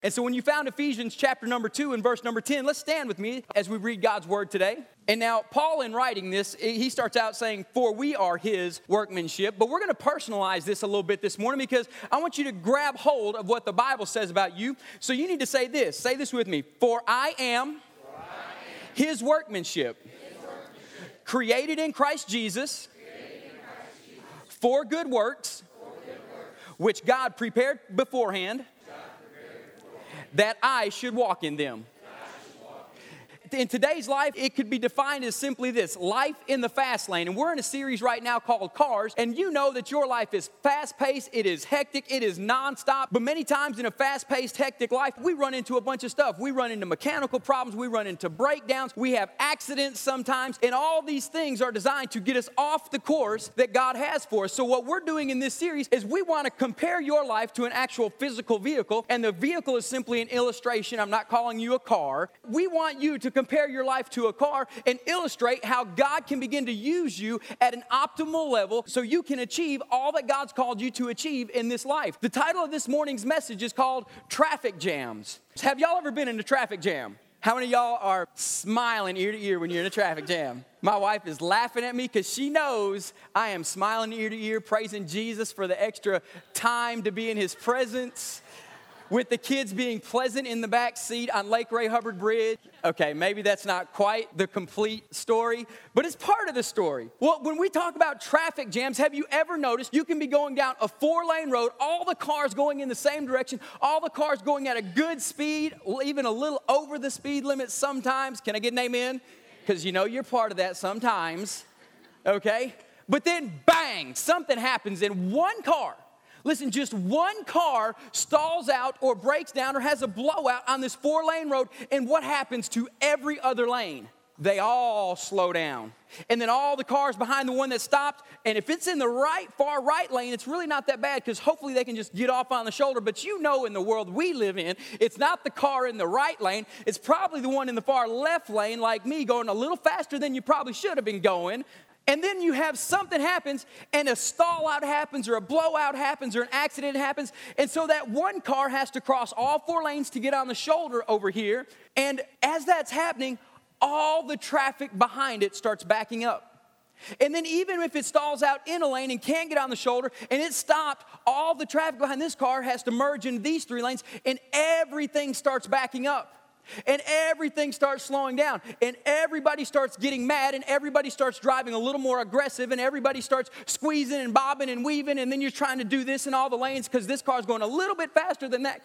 And so when you found Ephesians chapter number 2 and verse number 10, let's stand with me as we read God's word today. And now, Paul, in writing this, he starts out saying, For we are his workmanship. But we're going to personalize this a little bit this morning because I want you to grab hold of what the Bible says about you. So you need to say this say this with me For I am, For I am his, workmanship, his workmanship, created in Christ Jesus, in Christ Jesus for, good works, for good works, which God prepared beforehand that I should walk in them in today's life, it could be defined as simply this life in the fast lane. And we're in a series right now called Cars, and you know that your life is fast paced, it is hectic, it is nonstop. But many times in a fast paced, hectic life, we run into a bunch of stuff. We run into mechanical problems, we run into breakdowns, we have accidents sometimes, and all these things are designed to get us off the course that God has for us. So, what we're doing in this series is we want to compare your life to an actual physical vehicle, and the vehicle is simply an illustration. I'm not calling you a car. We want you to compare your life to a car and illustrate how God can begin to use you at an optimal level so you can achieve all that God's called you to achieve in this life. The title of this morning's message is called Traffic Jams. Have y'all ever been in a traffic jam? How many y'all are smiling ear to ear when you're in a traffic jam? My wife is laughing at me because she knows I am smiling ear to ear, praising Jesus for the extra time to be in his presence with the kids being pleasant in the back seat on Lake Ray Hubbard Bridge. Okay, maybe that's not quite the complete story, but it's part of the story. Well, when we talk about traffic jams, have you ever noticed you can be going down a four lane road, all the cars going in the same direction, all the cars going at a good speed, even a little over the speed limit sometimes? Can I get an amen? Because you know you're part of that sometimes, okay? But then bang, something happens in one car Listen, just one car stalls out or breaks down or has a blowout on this four lane road, and what happens to every other lane? They all slow down. And then all the cars behind the one that stopped, and if it's in the right, far right lane, it's really not that bad because hopefully they can just get off on the shoulder. But you know, in the world we live in, it's not the car in the right lane, it's probably the one in the far left lane, like me, going a little faster than you probably should have been going and then you have something happens and a stall out happens or a blowout happens or an accident happens. And so that one car has to cross all four lanes to get on the shoulder over here. And as that's happening all the traffic behind it starts backing up. And then, even if it stalls out in a lane and can't get on the shoulder and it stopped, all the traffic behind this car has to merge into these three lanes and everything starts backing up and everything starts slowing down. And everybody starts getting mad and everybody starts driving a little more aggressive and everybody starts squeezing and bobbing and weaving and then you're trying to do this in all the lanes because this car's going a little bit faster than that.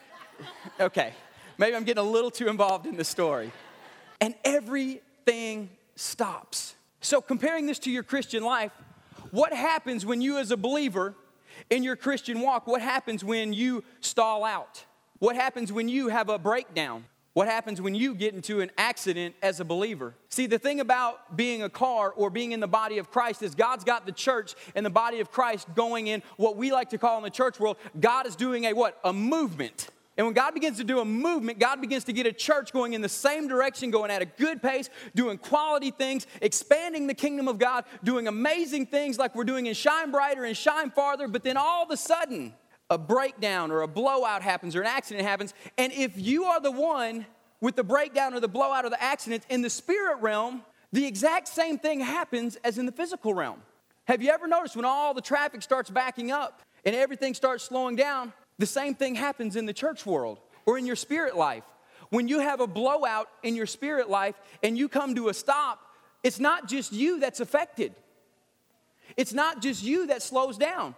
Okay maybe i'm getting a little too involved in the story. And everything stops. So comparing this to your christian life what happens when you as a believer in your christian walk what happens when you stall out? What happens when you have a breakdown what happens when you get into an accident as a believer? See, the thing about being a car or being in the body of Christ is God's got the church and the body of Christ going in what we like to call in the church world, God is doing a what? A movement. And when God begins to do a movement, God begins to get a church going in the same direction, going at a good pace, doing quality things, expanding the kingdom of God, doing amazing things like we're doing in Shine Brighter and Shine Farther. But then all of a sudden, a breakdown or a blowout happens or an accident happens, and if you are the one with the breakdown or the blowout or the accident in the spirit realm, the exact same thing happens as in the physical realm. Have you ever noticed when all the traffic starts backing up and everything starts slowing down, the same thing happens in the church world or in your spirit life? When you have a blowout in your spirit life and you come to a stop, it's not just you that's affected. It's not just you that slows down.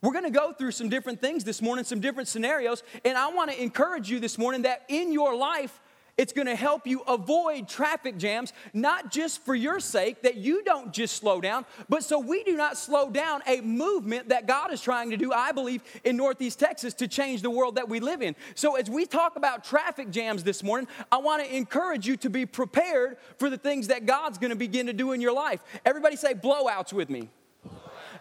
We're going to go through some different things this morning, some different scenarios, and I want to encourage you this morning that in your life, it's going to help you avoid traffic jams, not just for your sake, that you don't just slow down, but so we do not slow down a movement that God is trying to do, I believe, in Northeast Texas to change the world that we live in. So, as we talk about traffic jams this morning, I want to encourage you to be prepared for the things that God's going to begin to do in your life. Everybody say blowouts with me.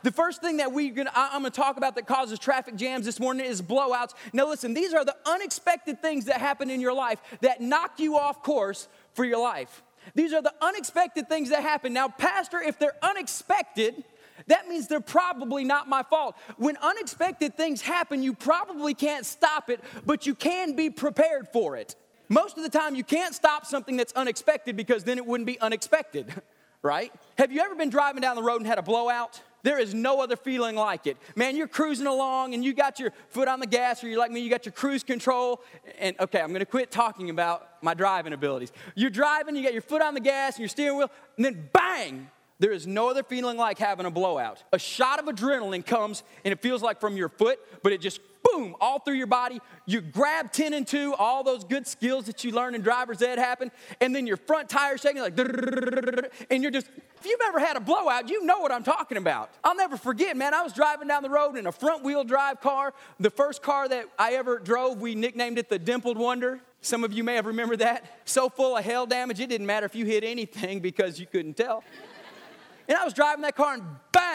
The first thing that we gonna, I'm gonna talk about that causes traffic jams this morning is blowouts. Now, listen, these are the unexpected things that happen in your life that knock you off course for your life. These are the unexpected things that happen. Now, Pastor, if they're unexpected, that means they're probably not my fault. When unexpected things happen, you probably can't stop it, but you can be prepared for it. Most of the time, you can't stop something that's unexpected because then it wouldn't be unexpected, right? Have you ever been driving down the road and had a blowout? There is no other feeling like it. Man, you're cruising along and you got your foot on the gas, or you're like me, you got your cruise control. And okay, I'm gonna quit talking about my driving abilities. You're driving, you got your foot on the gas and your steering wheel, and then bang, there is no other feeling like having a blowout. A shot of adrenaline comes and it feels like from your foot, but it just boom, all through your body. You grab 10 and 2, all those good skills that you learn in driver's ed happen, and then your front tire shaking like, and you're just, if you've ever had a blowout, you know what I'm talking about. I'll never forget, man, I was driving down the road in a front wheel drive car. The first car that I ever drove, we nicknamed it the Dimpled Wonder. Some of you may have remembered that. So full of hail damage, it didn't matter if you hit anything because you couldn't tell. And I was driving that car and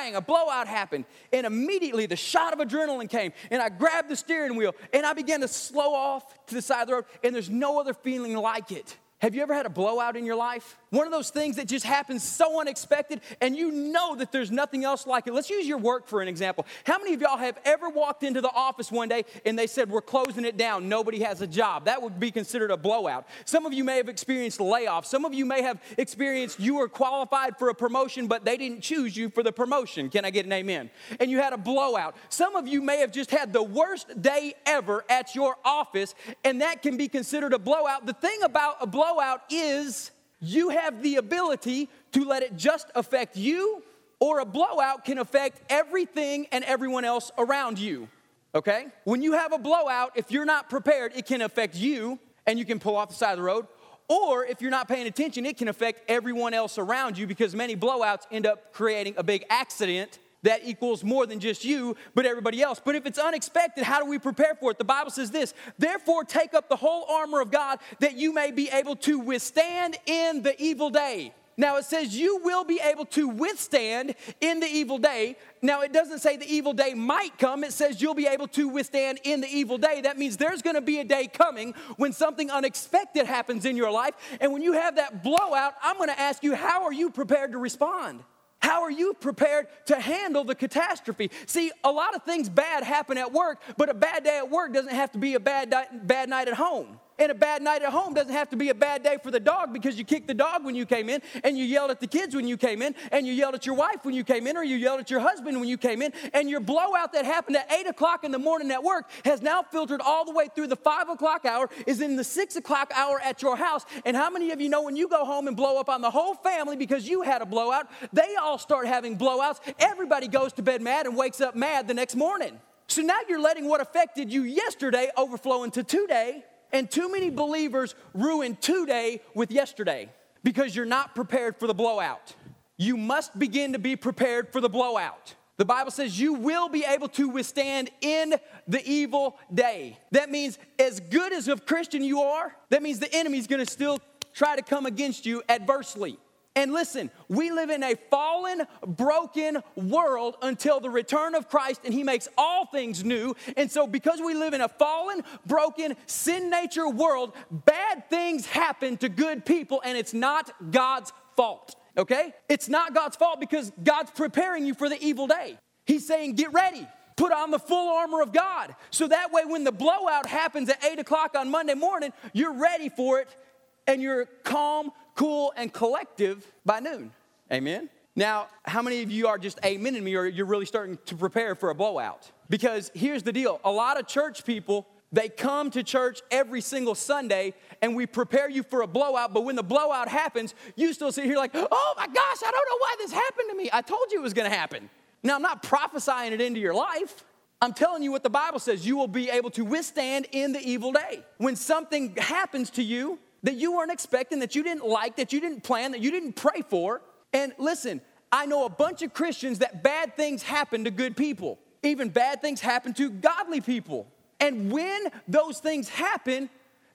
bang, a blowout happened. And immediately the shot of adrenaline came. And I grabbed the steering wheel and I began to slow off to the side of the road. And there's no other feeling like it. Have you ever had a blowout in your life? One of those things that just happens so unexpected and you know that there's nothing else like it. Let's use your work for an example. How many of y'all have ever walked into the office one day and they said, We're closing it down, nobody has a job? That would be considered a blowout. Some of you may have experienced layoffs. Some of you may have experienced you were qualified for a promotion, but they didn't choose you for the promotion. Can I get an amen? And you had a blowout. Some of you may have just had the worst day ever at your office, and that can be considered a blowout. The thing about a blowout, blowout is you have the ability to let it just affect you, or a blowout can affect everything and everyone else around you. Okay? When you have a blowout, if you're not prepared, it can affect you and you can pull off the side of the road. Or if you're not paying attention, it can affect everyone else around you because many blowouts end up creating a big accident that equals more than just you, but everybody else. But if it's unexpected, how do we prepare for it? The Bible says this Therefore, take up the whole armor of God that you may be able to withstand in the evil day. Now it says you will be able to withstand in the evil day. Now it doesn't say the evil day might come, it says you'll be able to withstand in the evil day. That means there's gonna be a day coming when something unexpected happens in your life. And when you have that blowout, I'm gonna ask you, how are you prepared to respond? How are you prepared to handle the catastrophe? See, a lot of things bad happen at work, but a bad day at work doesn't have to be a bad, bad night at home. And a bad night at home doesn't have to be a bad day for the dog because you kicked the dog when you came in, and you yelled at the kids when you came in, and you yelled at your wife when you came in, or you yelled at your husband when you came in, and your blowout that happened at 8 o'clock in the morning at work has now filtered all the way through the 5 o'clock hour, is in the 6 o'clock hour at your house. And how many of you know when you go home and blow up on the whole family because you had a blowout, they all start having blowouts? Everybody goes to bed mad and wakes up mad the next morning. So now you're letting what affected you yesterday overflow into today and too many believers ruin today with yesterday because you're not prepared for the blowout. You must begin to be prepared for the blowout. The Bible says you will be able to withstand in the evil day. That means, as good as a Christian you are, that means the enemy's gonna still try to come against you adversely. And listen, we live in a fallen, broken world until the return of Christ, and He makes all things new. And so, because we live in a fallen, broken, sin nature world, bad things happen to good people, and it's not God's fault, okay? It's not God's fault because God's preparing you for the evil day. He's saying, Get ready. Put on the full armor of God. So that way, when the blowout happens at 8 o'clock on Monday morning, you're ready for it and you're calm, cool, and collective by noon. Amen? Now, how many of you are just amening me or you're really starting to prepare for a blowout? Because here's the deal a lot of church people, they come to church every single Sunday and we prepare you for a blowout, but when the blowout happens, you still sit here like, oh my gosh, I don't know why this happened to me. I told you it was gonna happen. Now, I'm not prophesying it into your life. I'm telling you what the Bible says. You will be able to withstand in the evil day. When something happens to you, that you weren't expecting, that you didn't like, that you didn't plan, that you didn't pray for. And listen, I know a bunch of Christians that bad things happen to good people. Even bad things happen to godly people. And when those things happen,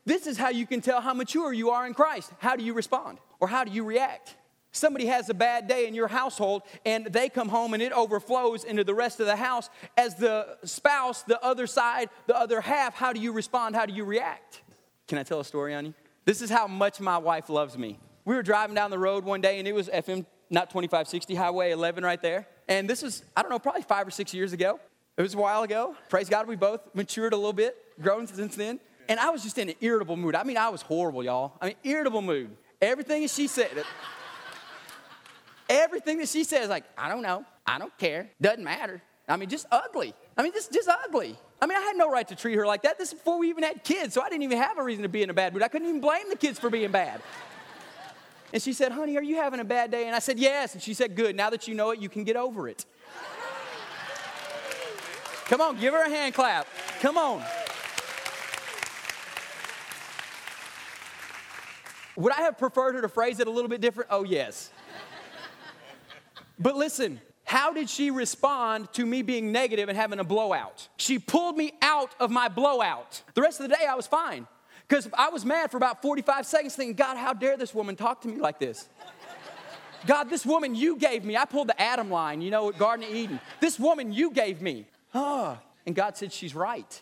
this is how you can tell how mature you are in Christ. How do you respond? Or how do you react? Somebody has a bad day in your household and they come home and it overflows into the rest of the house. As the spouse, the other side, the other half, how do you respond? How do you react? Can I tell a story on you? This is how much my wife loves me. We were driving down the road one day, and it was FM, not 2560, Highway 11 right there. And this was, I don't know, probably five or six years ago. It was a while ago. Praise God, we both matured a little bit, grown since then. And I was just in an irritable mood. I mean, I was horrible, y'all. I mean, irritable mood. Everything that she said, everything that she said is like, I don't know, I don't care, doesn't matter. I mean, just ugly. I mean, just, just ugly. I mean, I had no right to treat her like that. This is before we even had kids, so I didn't even have a reason to be in a bad mood. I couldn't even blame the kids for being bad. And she said, Honey, are you having a bad day? And I said, Yes. And she said, Good. Now that you know it, you can get over it. Come on, give her a hand clap. Come on. Would I have preferred her to phrase it a little bit different? Oh, yes. But listen, how did she respond to me being negative and having a blowout? She pulled me out of my blowout. The rest of the day, I was fine. Because I was mad for about 45 seconds thinking, God, how dare this woman talk to me like this? God, this woman you gave me, I pulled the Adam line, you know, at Garden of Eden. This woman you gave me. Oh. And God said, She's right.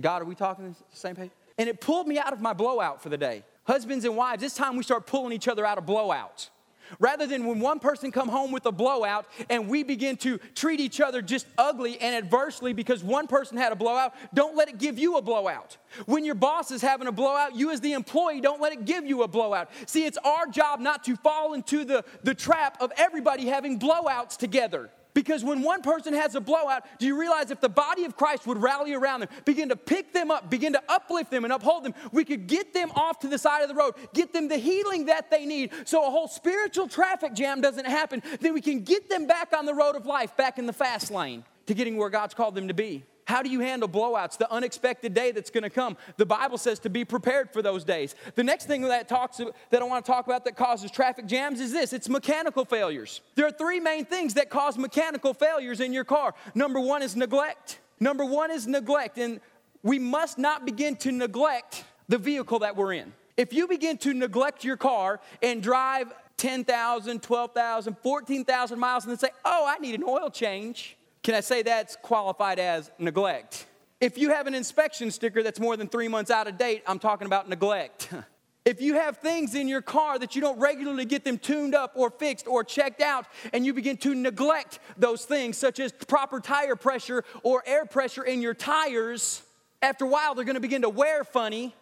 God, are we talking the same page? And it pulled me out of my blowout for the day. Husbands and wives, this time we start pulling each other out of blowouts. Rather than when one person come home with a blowout and we begin to treat each other just ugly and adversely because one person had a blowout, don't let it give you a blowout. When your boss is having a blowout, you as the employee, don't let it give you a blowout. See, it's our job not to fall into the, the trap of everybody having blowouts together. Because when one person has a blowout, do you realize if the body of Christ would rally around them, begin to pick them up, begin to uplift them and uphold them, we could get them off to the side of the road, get them the healing that they need so a whole spiritual traffic jam doesn't happen. Then we can get them back on the road of life, back in the fast lane to getting where God's called them to be. How do you handle blowouts, the unexpected day that's going to come? The Bible says to be prepared for those days. The next thing that talks that I want to talk about that causes traffic jams is this, it's mechanical failures. There are three main things that cause mechanical failures in your car. Number 1 is neglect. Number 1 is neglect and we must not begin to neglect the vehicle that we're in. If you begin to neglect your car and drive 10,000, 12,000, 14,000 miles and then say, "Oh, I need an oil change." Can I say that's qualified as neglect? If you have an inspection sticker that's more than three months out of date, I'm talking about neglect. If you have things in your car that you don't regularly get them tuned up or fixed or checked out, and you begin to neglect those things, such as proper tire pressure or air pressure in your tires, after a while they're gonna begin to wear funny.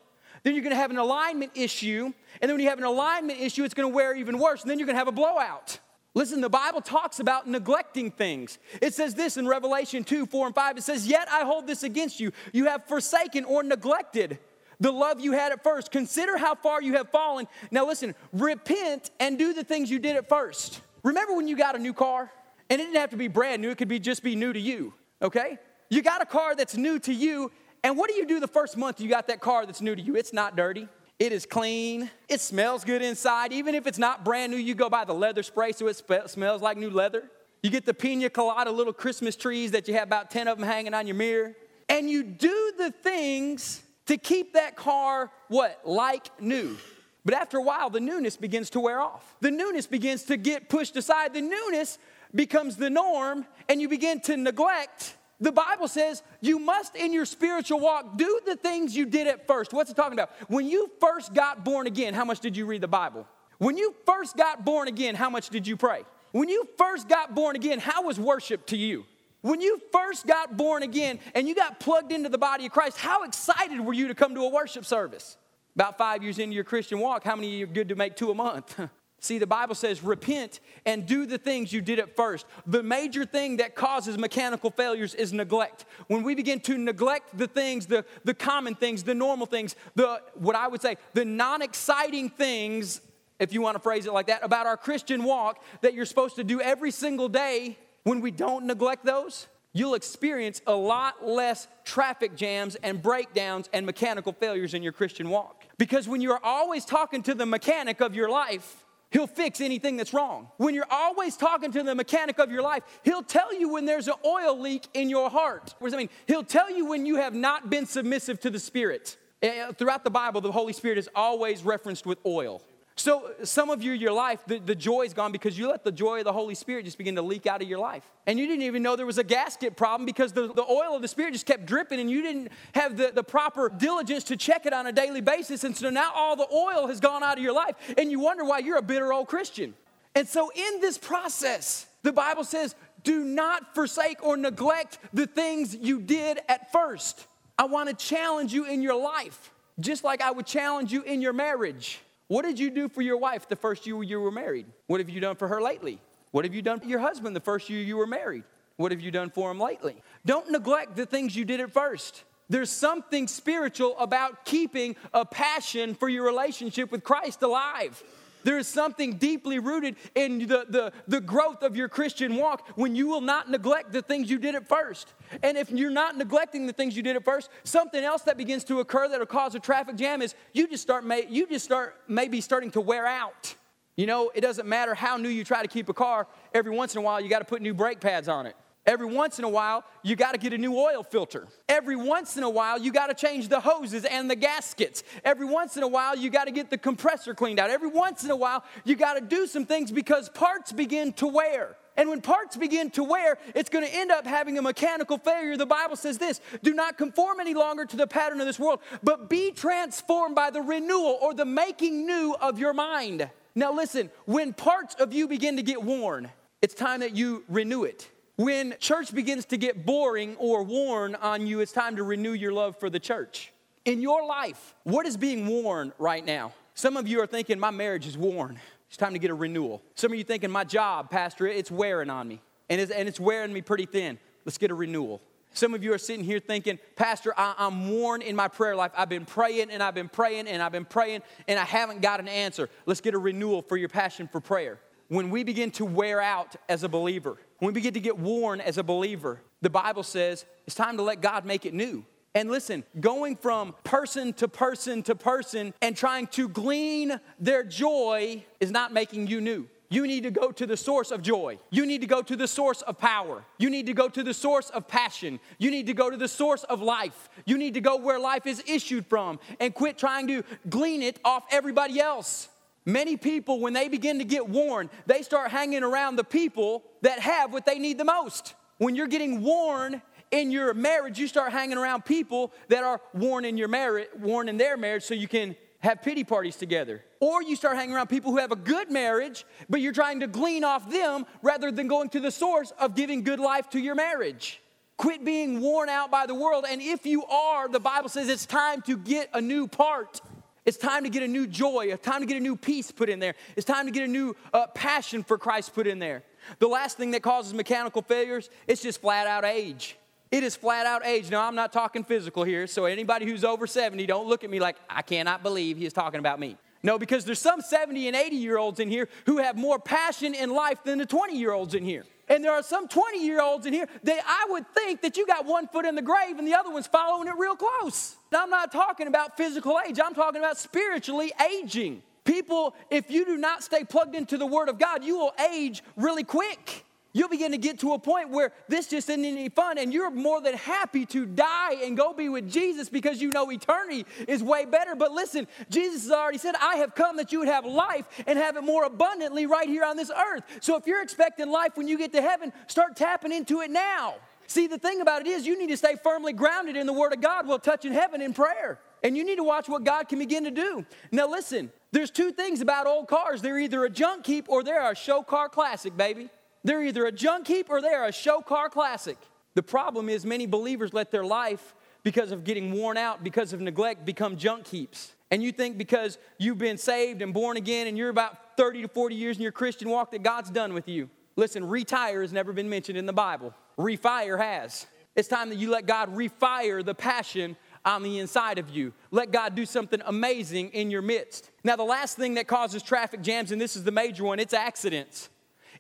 Then you're gonna have an alignment issue, and then when you have an alignment issue, it's gonna wear even worse, and then you're gonna have a blowout. Listen, the Bible talks about neglecting things. It says this in Revelation 2 4 and 5. It says, Yet I hold this against you. You have forsaken or neglected the love you had at first. Consider how far you have fallen. Now, listen, repent and do the things you did at first. Remember when you got a new car? And it didn't have to be brand new, it could be just be new to you, okay? You got a car that's new to you, and what do you do the first month you got that car that's new to you? It's not dirty. It is clean. It smells good inside. Even if it's not brand new, you go buy the leather spray so it sp- smells like new leather. You get the pina colada little Christmas trees that you have about 10 of them hanging on your mirror. And you do the things to keep that car what? Like new. But after a while, the newness begins to wear off. The newness begins to get pushed aside. The newness becomes the norm, and you begin to neglect the Bible says you must, in your spiritual walk, do the things you did at first. What's it talking about? When you first got born again, how much did you read the Bible? When you first got born again, how much did you pray? When you first got born again, how was worship to you? When you first got born again and you got plugged into the body of Christ, how excited were you to come to a worship service? About five years into your Christian walk, how many of you are good to make two a month? See, the Bible says repent and do the things you did at first. The major thing that causes mechanical failures is neglect. When we begin to neglect the things, the, the common things, the normal things, the what I would say, the non-exciting things, if you want to phrase it like that, about our Christian walk that you're supposed to do every single day, when we don't neglect those, you'll experience a lot less traffic jams and breakdowns and mechanical failures in your Christian walk. Because when you're always talking to the mechanic of your life, He'll fix anything that's wrong. When you're always talking to the mechanic of your life, he'll tell you when there's an oil leak in your heart. What does that mean? He'll tell you when you have not been submissive to the Spirit. Eh, throughout the Bible, the Holy Spirit is always referenced with oil. So, some of you, your life, the, the joy is gone because you let the joy of the Holy Spirit just begin to leak out of your life. And you didn't even know there was a gasket problem because the, the oil of the Spirit just kept dripping and you didn't have the, the proper diligence to check it on a daily basis. And so now all the oil has gone out of your life and you wonder why you're a bitter old Christian. And so, in this process, the Bible says, do not forsake or neglect the things you did at first. I want to challenge you in your life, just like I would challenge you in your marriage. What did you do for your wife the first year you were married? What have you done for her lately? What have you done for your husband the first year you were married? What have you done for him lately? Don't neglect the things you did at first. There's something spiritual about keeping a passion for your relationship with Christ alive. There is something deeply rooted in the, the, the growth of your Christian walk when you will not neglect the things you did at first. And if you're not neglecting the things you did at first, something else that begins to occur that'll cause a traffic jam is you just start may, you just start maybe starting to wear out. You know, it doesn't matter how new you try to keep a car, every once in a while you got to put new brake pads on it. Every once in a while, you got to get a new oil filter. Every once in a while, you got to change the hoses and the gaskets. Every once in a while, you got to get the compressor cleaned out. Every once in a while, you got to do some things because parts begin to wear. And when parts begin to wear, it's going to end up having a mechanical failure. The Bible says this do not conform any longer to the pattern of this world, but be transformed by the renewal or the making new of your mind. Now, listen, when parts of you begin to get worn, it's time that you renew it. When church begins to get boring or worn on you, it's time to renew your love for the church. In your life, what is being worn right now? Some of you are thinking, my marriage is worn. It's time to get a renewal. Some of you thinking, my job, Pastor, it's wearing on me. And it's, and it's wearing me pretty thin. Let's get a renewal. Some of you are sitting here thinking, Pastor, I, am worn in my prayer life. I've been praying and I've been praying and I've been praying and I haven't got an answer. Let's get a renewal for your passion for prayer. When we begin to wear out as a believer, when we begin to get worn as a believer, the Bible says it's time to let God make it new. And listen, going from person to person to person and trying to glean their joy is not making you new. You need to go to the source of joy. You need to go to the source of power. You need to go to the source of passion. You need to go to the source of life. You need to go where life is issued from and quit trying to glean it off everybody else. Many people, when they begin to get worn, they start hanging around the people that have what they need the most. When you're getting worn in your marriage, you start hanging around people that are worn in your marriage, worn in their marriage, so you can have pity parties together. Or you start hanging around people who have a good marriage, but you're trying to glean off them rather than going to the source of giving good life to your marriage. Quit being worn out by the world. And if you are, the Bible says it's time to get a new part. It's time to get a new joy, it's time to get a new peace put in there. It's time to get a new uh, passion for Christ put in there. The last thing that causes mechanical failures, it's just flat out age. It is flat out age. Now, I'm not talking physical here, so anybody who's over 70, don't look at me like, I cannot believe he's talking about me. No, because there's some 70 and 80 year olds in here who have more passion in life than the 20 year olds in here. And there are some 20 year olds in here that I would think that you got one foot in the grave and the other one's following it real close. I'm not talking about physical age, I'm talking about spiritually aging. People, if you do not stay plugged into the Word of God, you will age really quick you'll begin to get to a point where this just isn't any fun and you're more than happy to die and go be with Jesus because you know eternity is way better. But listen, Jesus has already said, I have come that you would have life and have it more abundantly right here on this earth. So if you're expecting life when you get to heaven, start tapping into it now. See, the thing about it is, you need to stay firmly grounded in the Word of God while touching heaven in prayer. And you need to watch what God can begin to do. Now, listen, there's two things about old cars they're either a junk heap or they're a show car classic, baby. They're either a junk heap or they're a show car classic. The problem is, many believers let their life, because of getting worn out, because of neglect, become junk heaps. And you think because you've been saved and born again and you're about 30 to 40 years in your Christian walk that God's done with you. Listen, retire has never been mentioned in the Bible, refire has. It's time that you let God refire the passion on the inside of you. Let God do something amazing in your midst. Now, the last thing that causes traffic jams, and this is the major one, it's accidents.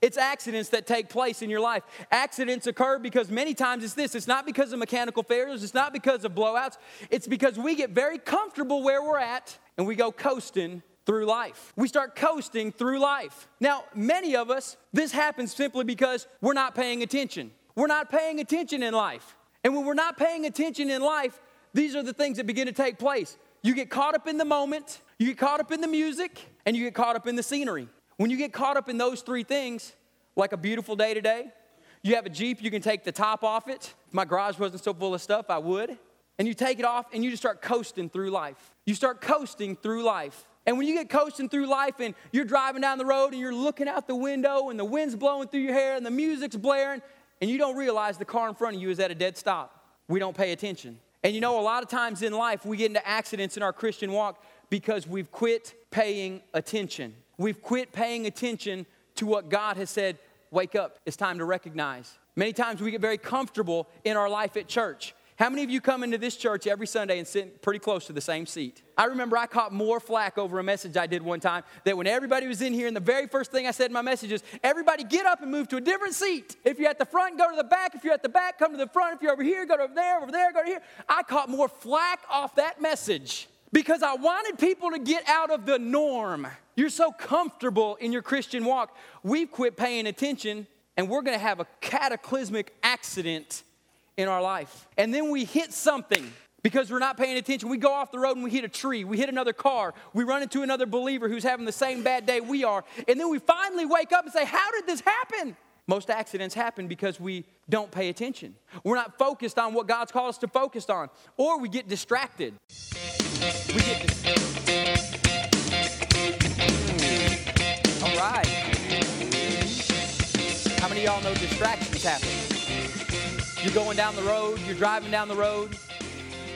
It's accidents that take place in your life. Accidents occur because many times it's this it's not because of mechanical failures, it's not because of blowouts, it's because we get very comfortable where we're at and we go coasting through life. We start coasting through life. Now, many of us, this happens simply because we're not paying attention. We're not paying attention in life. And when we're not paying attention in life, these are the things that begin to take place. You get caught up in the moment, you get caught up in the music, and you get caught up in the scenery. When you get caught up in those three things, like a beautiful day today, you have a Jeep, you can take the top off it. If my garage wasn't so full of stuff, I would. And you take it off and you just start coasting through life. You start coasting through life. And when you get coasting through life and you're driving down the road and you're looking out the window and the wind's blowing through your hair and the music's blaring, and you don't realize the car in front of you is at a dead stop. We don't pay attention. And you know, a lot of times in life, we get into accidents in our Christian walk because we've quit paying attention. We've quit paying attention to what God has said wake up, it's time to recognize. Many times we get very comfortable in our life at church. How many of you come into this church every Sunday and sit pretty close to the same seat? I remember I caught more flack over a message I did one time that when everybody was in here, and the very first thing I said in my message is, everybody get up and move to a different seat. If you're at the front, go to the back. If you're at the back, come to the front. If you're over here, go to over there, over there, go to here. I caught more flack off that message because I wanted people to get out of the norm. You're so comfortable in your Christian walk. We've quit paying attention, and we're going to have a cataclysmic accident in our life. And then we hit something because we're not paying attention. We go off the road and we hit a tree, we hit another car, we run into another believer who's having the same bad day we are. And then we finally wake up and say, How did this happen? Most accidents happen because we don't pay attention. We're not focused on what God's called us to focus on, or we get distracted. We get dis- All right. How many y'all know distractions happen? You're going down the road, you're driving down the road,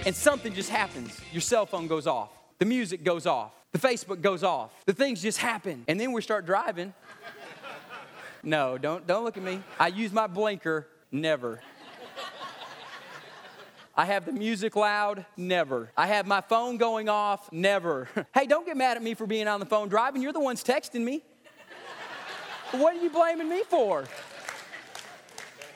and something just happens. Your cell phone goes off, the music goes off, the Facebook goes off, the things just happen, and then we start driving. No, don't, don't look at me. I use my blinker, never. I have the music loud, never. I have my phone going off, never. hey, don't get mad at me for being on the phone driving. You're the ones texting me. what are you blaming me for?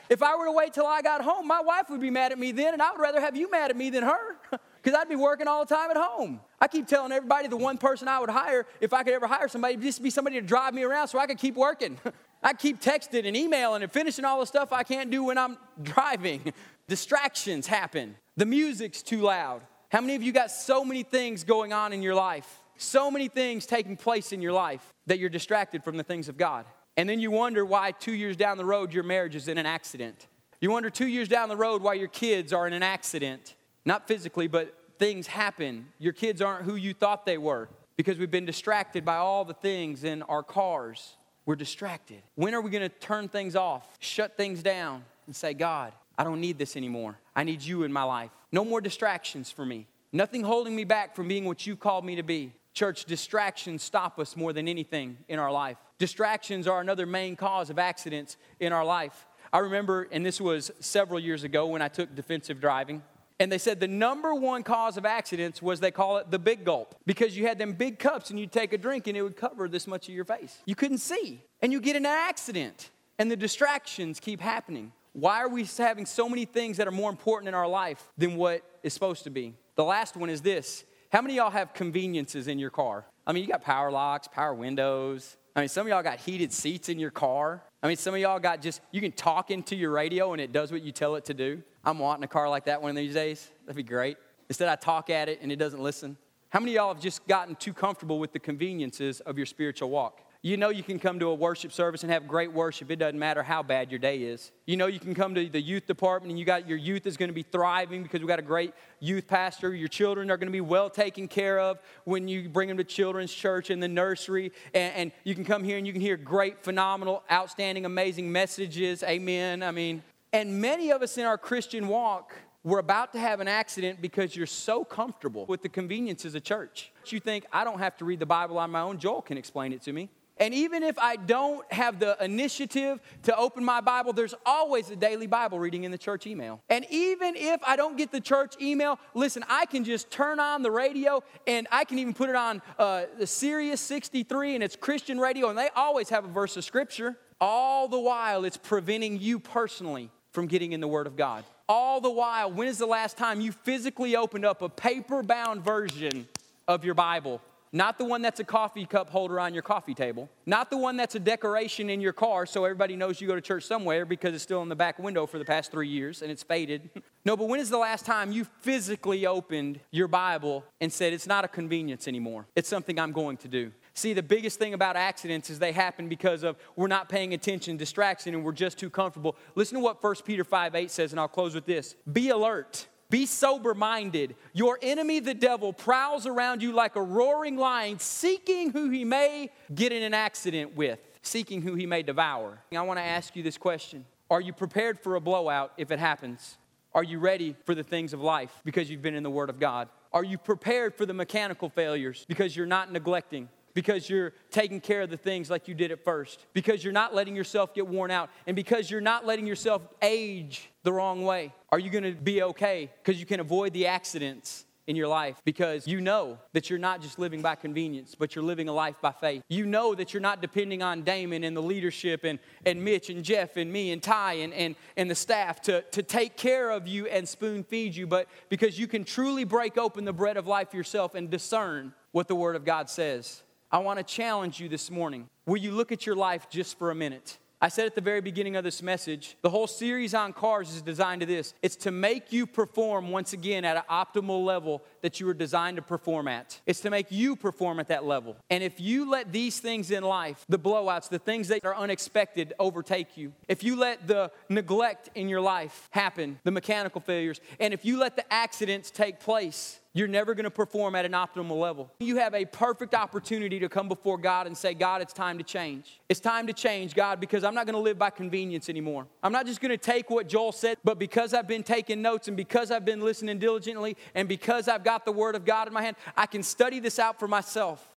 If I were to wait till I got home, my wife would be mad at me then, and I would rather have you mad at me than her because I'd be working all the time at home. I keep telling everybody the one person I would hire, if I could ever hire somebody, just be somebody to drive me around so I could keep working. I keep texting and emailing and finishing all the stuff I can't do when I'm driving. Distractions happen. The music's too loud. How many of you got so many things going on in your life? So many things taking place in your life that you're distracted from the things of God. And then you wonder why two years down the road your marriage is in an accident. You wonder two years down the road why your kids are in an accident. Not physically, but things happen. Your kids aren't who you thought they were because we've been distracted by all the things in our cars. We're distracted. When are we going to turn things off, shut things down, and say, God, I don't need this anymore. I need you in my life. No more distractions for me. Nothing holding me back from being what you called me to be. Church, distractions stop us more than anything in our life. Distractions are another main cause of accidents in our life. I remember, and this was several years ago when I took defensive driving, and they said the number one cause of accidents was they call it the big gulp because you had them big cups and you'd take a drink and it would cover this much of your face. You couldn't see, and you get in an accident, and the distractions keep happening. Why are we having so many things that are more important in our life than what is supposed to be? The last one is this how many y'all have conveniences in your car? I mean, you got power locks, power windows. I mean, some of y'all got heated seats in your car. I mean, some of y'all got just, you can talk into your radio and it does what you tell it to do. I'm wanting a car like that one of these days. That'd be great. Instead, I talk at it and it doesn't listen. How many y'all have just gotten too comfortable with the conveniences of your spiritual walk? You know you can come to a worship service and have great worship. It doesn't matter how bad your day is. You know you can come to the youth department and you got your youth is going to be thriving because we got a great youth pastor. Your children are going to be well taken care of when you bring them to children's church in the nursery. And, and you can come here and you can hear great, phenomenal, outstanding, amazing messages. Amen. I mean, and many of us in our Christian walk we're about to have an accident because you're so comfortable with the conveniences of church. You think, I don't have to read the Bible on my own. Joel can explain it to me. And even if I don't have the initiative to open my Bible, there's always a daily Bible reading in the church email. And even if I don't get the church email, listen, I can just turn on the radio and I can even put it on uh, the Sirius 63 and it's Christian radio, and they always have a verse of scripture. All the while, it's preventing you personally from getting in the Word of God. All the while, when is the last time you physically opened up a paper bound version of your Bible not the one that's a coffee cup holder on your coffee table. Not the one that's a decoration in your car so everybody knows you go to church somewhere because it's still in the back window for the past three years and it's faded. no, but when is the last time you physically opened your Bible and said, It's not a convenience anymore? It's something I'm going to do. See, the biggest thing about accidents is they happen because of we're not paying attention, distraction, and we're just too comfortable. Listen to what 1 Peter 5 8 says, and I'll close with this Be alert be sober minded. Your enemy, the devil, prowls around you like a roaring lion, seeking who he may get in an accident with, seeking who he may devour. I want to ask you this question Are you prepared for a blowout if it happens? Are you ready for the things of life because you've been in the Word of God? Are you prepared for the mechanical failures because you're not neglecting? Because you're taking care of the things like you did at first, because you're not letting yourself get worn out, and because you're not letting yourself age the wrong way. Are you gonna be okay? Because you can avoid the accidents in your life because you know that you're not just living by convenience, but you're living a life by faith. You know that you're not depending on Damon and the leadership and, and Mitch and Jeff and me and Ty and, and, and the staff to, to take care of you and spoon feed you, but because you can truly break open the bread of life yourself and discern what the Word of God says. I want to challenge you this morning. Will you look at your life just for a minute? I said at the very beginning of this message, the whole series on cars is designed to this. It's to make you perform once again at an optimal level that you were designed to perform at. It's to make you perform at that level. And if you let these things in life, the blowouts, the things that are unexpected, overtake you, if you let the neglect in your life happen, the mechanical failures, and if you let the accidents take place, you're never going to perform at an optimal level. You have a perfect opportunity to come before God and say, God, it's time to change. It's time to change, God, because I'm not going to live by convenience anymore. I'm not just going to take what Joel said, but because I've been taking notes and because I've been listening diligently and because I've got the Word of God in my hand, I can study this out for myself.